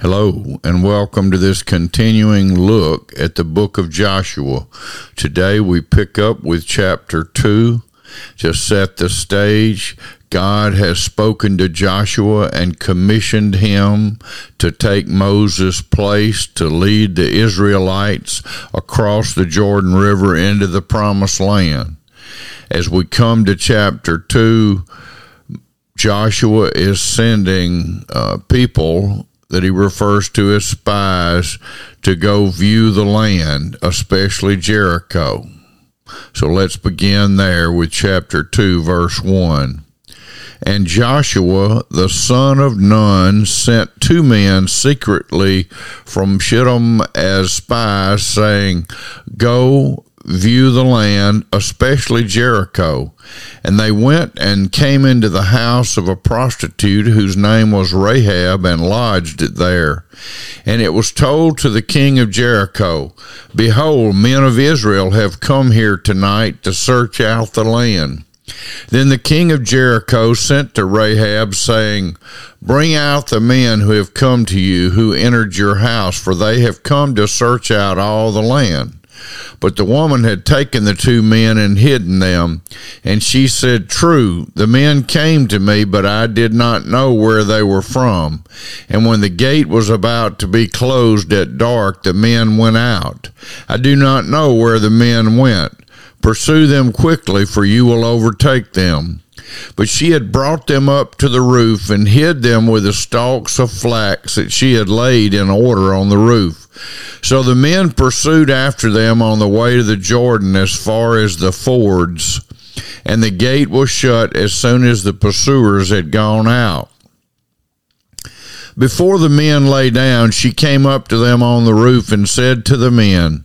Hello, and welcome to this continuing look at the book of Joshua. Today we pick up with chapter 2. To set the stage, God has spoken to Joshua and commissioned him to take Moses' place to lead the Israelites across the Jordan River into the promised land. As we come to chapter 2, Joshua is sending uh, people that he refers to as spies to go view the land, especially Jericho. So let's begin there with chapter 2, verse 1. And Joshua the son of Nun sent two men secretly from Shittim as spies, saying, Go view the land, especially Jericho. And they went and came into the house of a prostitute whose name was Rahab and lodged it there. And it was told to the king of Jericho, Behold, men of Israel have come here tonight to search out the land. Then the king of Jericho sent to Rahab, saying, Bring out the men who have come to you, who entered your house, for they have come to search out all the land. But the woman had taken the two men and hidden them. And she said, True, the men came to me, but I did not know where they were from. And when the gate was about to be closed at dark, the men went out. I do not know where the men went. Pursue them quickly, for you will overtake them. But she had brought them up to the roof and hid them with the stalks of flax that she had laid in order on the roof. So the men pursued after them on the way to the Jordan as far as the fords, and the gate was shut as soon as the pursuers had gone out. Before the men lay down, she came up to them on the roof and said to the men,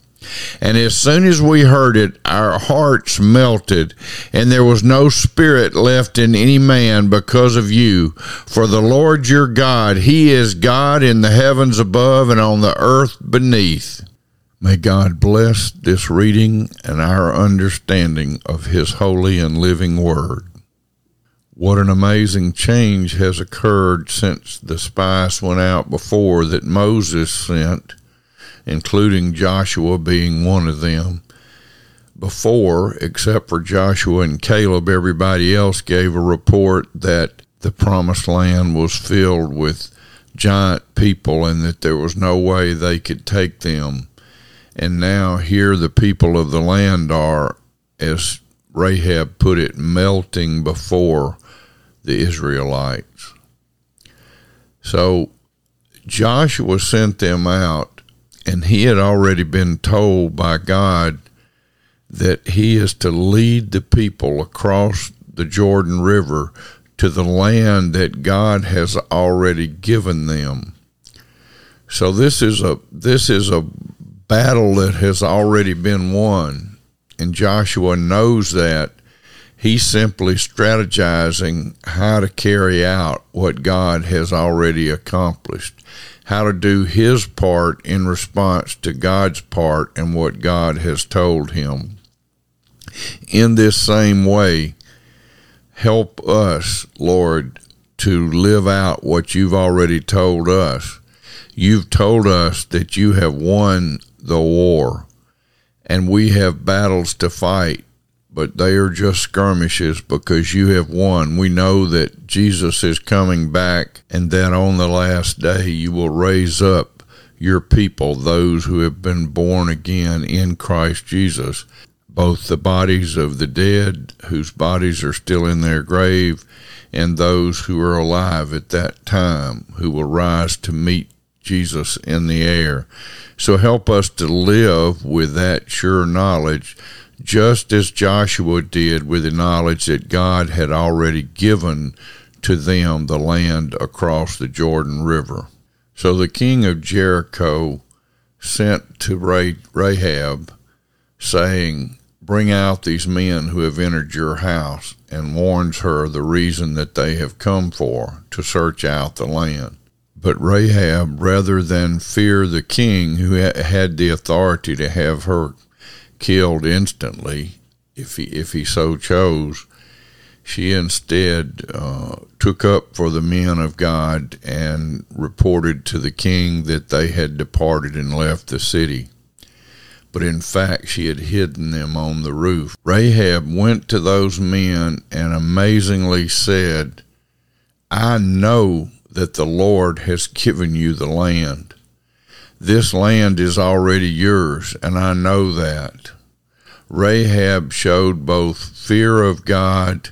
And as soon as we heard it, our hearts melted, and there was no spirit left in any man because of you. For the Lord your God, He is God in the heavens above and on the earth beneath. May God bless this reading and our understanding of His holy and living Word. What an amazing change has occurred since the spies went out before that Moses sent including Joshua being one of them. Before, except for Joshua and Caleb, everybody else gave a report that the promised land was filled with giant people and that there was no way they could take them. And now here the people of the land are, as Rahab put it, melting before the Israelites. So Joshua sent them out and he had already been told by God that he is to lead the people across the Jordan River to the land that God has already given them. So this is a this is a battle that has already been won and Joshua knows that he's simply strategizing how to carry out what God has already accomplished how to do his part in response to God's part and what God has told him. In this same way, help us, Lord, to live out what you've already told us. You've told us that you have won the war and we have battles to fight but they are just skirmishes because you have won. We know that Jesus is coming back and that on the last day you will raise up your people, those who have been born again in Christ Jesus, both the bodies of the dead whose bodies are still in their grave and those who are alive at that time who will rise to meet Jesus in the air. So help us to live with that sure knowledge just as Joshua did with the knowledge that God had already given to them the land across the Jordan River. So the king of Jericho sent to Rahab, saying, Bring out these men who have entered your house, and warns her the reason that they have come for, to search out the land. But Rahab, rather than fear the king who had the authority to have her killed instantly, if he, if he so chose, she instead uh, took up for the men of God and reported to the king that they had departed and left the city. But in fact, she had hidden them on the roof. Rahab went to those men and amazingly said, I know that the Lord has given you the land. This land is already yours, and I know that. Rahab showed both fear of God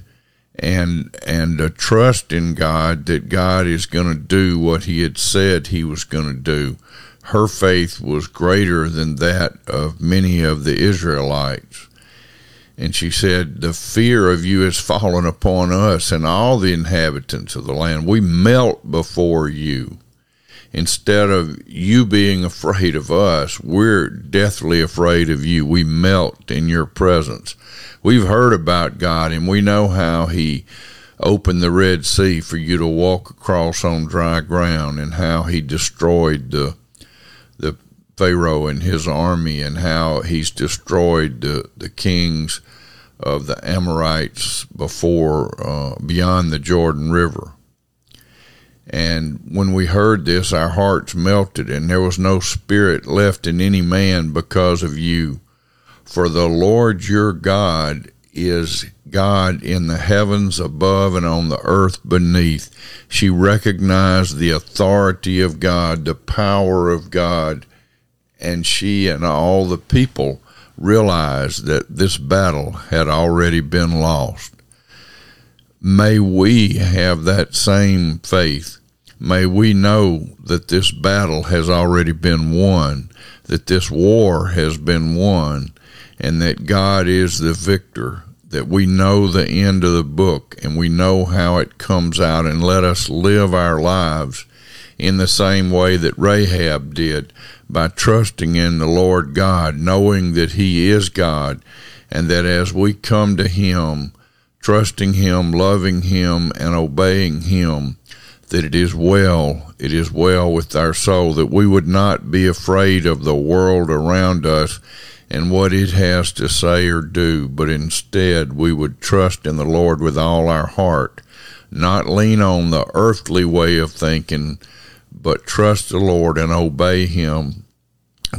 and and a trust in God that God is going to do what he had said he was going to do. Her faith was greater than that of many of the Israelites. And she said, The fear of you has fallen upon us and all the inhabitants of the land. We melt before you. Instead of you being afraid of us, we're deathly afraid of you. We melt in your presence. We've heard about God and we know how He opened the Red Sea for you to walk across on dry ground and how He destroyed the Pharaoh and his army and how he's destroyed the, the kings of the Amorites before uh, beyond the Jordan River. And when we heard this, our hearts melted, and there was no spirit left in any man because of you. For the Lord your God is God in the heavens above and on the earth beneath. She recognized the authority of God, the power of God, and she and all the people realized that this battle had already been lost. May we have that same faith. May we know that this battle has already been won, that this war has been won, and that God is the victor, that we know the end of the book and we know how it comes out, and let us live our lives in the same way that Rahab did by trusting in the Lord God, knowing that He is God, and that as we come to Him, trusting Him, loving Him, and obeying Him, that it is well, it is well with our soul, that we would not be afraid of the world around us and what it has to say or do, but instead we would trust in the Lord with all our heart, not lean on the earthly way of thinking, but trust the Lord and obey Him,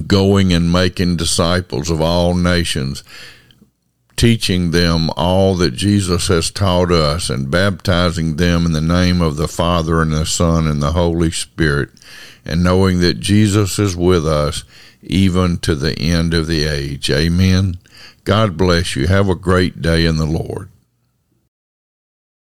going and making disciples of all nations, teaching them all that Jesus has taught us, and baptizing them in the name of the Father and the Son and the Holy Spirit, and knowing that Jesus is with us even to the end of the age. Amen. God bless you. Have a great day in the Lord.